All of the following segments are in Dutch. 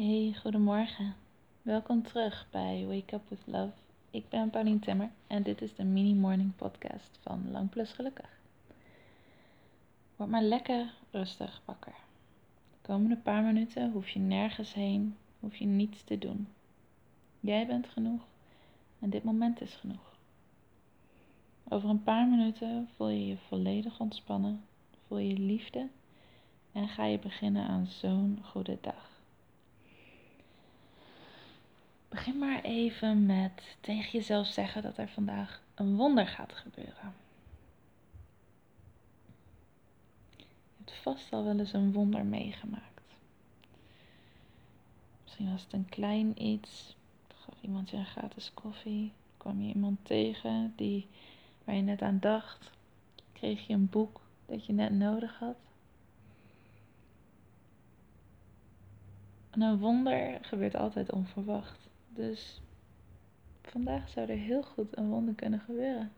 Hey, goedemorgen. Welkom terug bij Wake Up With Love. Ik ben Paulien Timmer en dit is de mini morning podcast van Lang Plus Gelukkig. Word maar lekker rustig wakker. De komende paar minuten hoef je nergens heen, hoef je niets te doen. Jij bent genoeg en dit moment is genoeg. Over een paar minuten voel je je volledig ontspannen, voel je liefde en ga je beginnen aan zo'n goede dag. Begin maar even met tegen jezelf zeggen dat er vandaag een wonder gaat gebeuren. Je hebt vast al wel eens een wonder meegemaakt. Misschien was het een klein iets. Gaf iemand je een gratis koffie. Kwam je iemand tegen die, waar je net aan dacht. Kreeg je een boek dat je net nodig had. En een wonder gebeurt altijd onverwacht. Dus vandaag zou er heel goed een wonder kunnen gebeuren.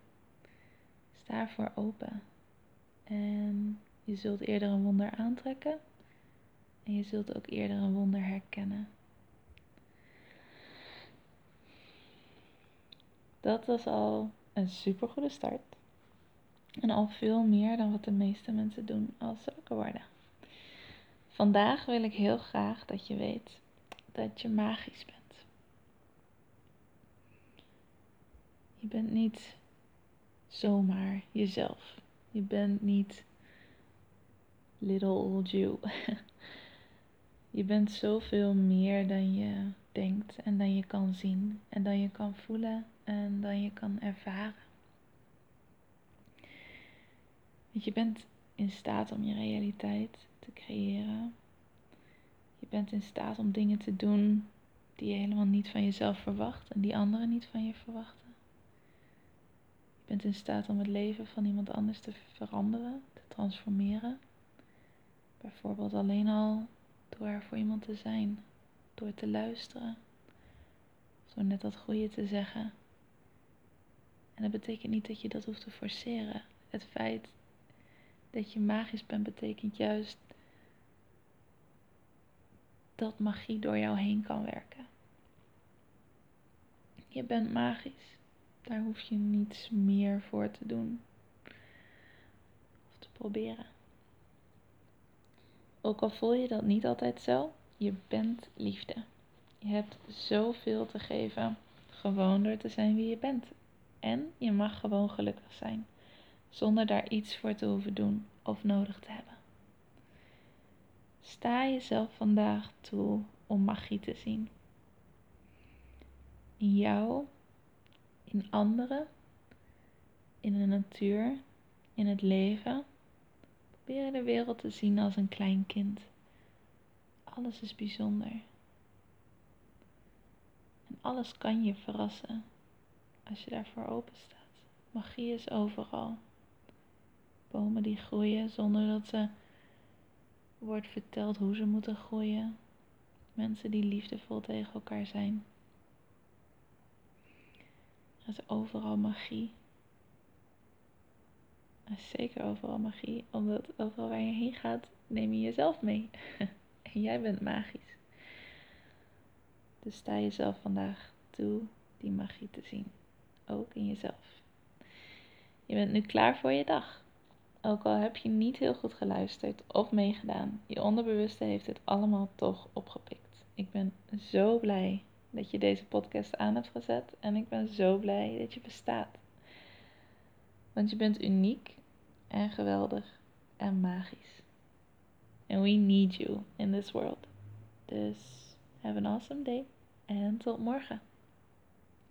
Sta ervoor open. En je zult eerder een wonder aantrekken. En je zult ook eerder een wonder herkennen. Dat was al een super goede start. En al veel meer dan wat de meeste mensen doen als ze wakker worden. Vandaag wil ik heel graag dat je weet dat je magisch bent. Je bent niet zomaar jezelf. Je bent niet little old you. je bent zoveel meer dan je denkt en dan je kan zien en dan je kan voelen en dan je kan ervaren. Want je bent in staat om je realiteit te creëren. Je bent in staat om dingen te doen die je helemaal niet van jezelf verwacht en die anderen niet van je verwachten bent in staat om het leven van iemand anders te veranderen, te transformeren. Bijvoorbeeld alleen al door er voor iemand te zijn, door te luisteren, door net dat goede te zeggen. En dat betekent niet dat je dat hoeft te forceren. Het feit dat je magisch bent betekent juist dat magie door jou heen kan werken. Je bent magisch. Daar hoef je niets meer voor te doen of te proberen. Ook al voel je dat niet altijd zo, je bent liefde. Je hebt zoveel te geven, gewoon door te zijn wie je bent. En je mag gewoon gelukkig zijn, zonder daar iets voor te hoeven doen of nodig te hebben. Sta jezelf vandaag toe om magie te zien. In jou in anderen, in de natuur, in het leven. Probeer de wereld te zien als een klein kind. Alles is bijzonder. En alles kan je verrassen als je daarvoor open staat. Magie is overal. Bomen die groeien zonder dat ze wordt verteld hoe ze moeten groeien. Mensen die liefdevol tegen elkaar zijn. Is overal magie. Er is zeker overal magie, omdat overal waar je heen gaat, neem je jezelf mee. en jij bent magisch. Dus sta jezelf vandaag toe die magie te zien. Ook in jezelf. Je bent nu klaar voor je dag. Ook al heb je niet heel goed geluisterd of meegedaan, je onderbewuste heeft het allemaal toch opgepikt. Ik ben zo blij dat je deze podcast aan hebt gezet. En ik ben zo blij dat je bestaat. Want je bent uniek en geweldig en magisch. And we need you in this world. Dus have an awesome day en tot morgen.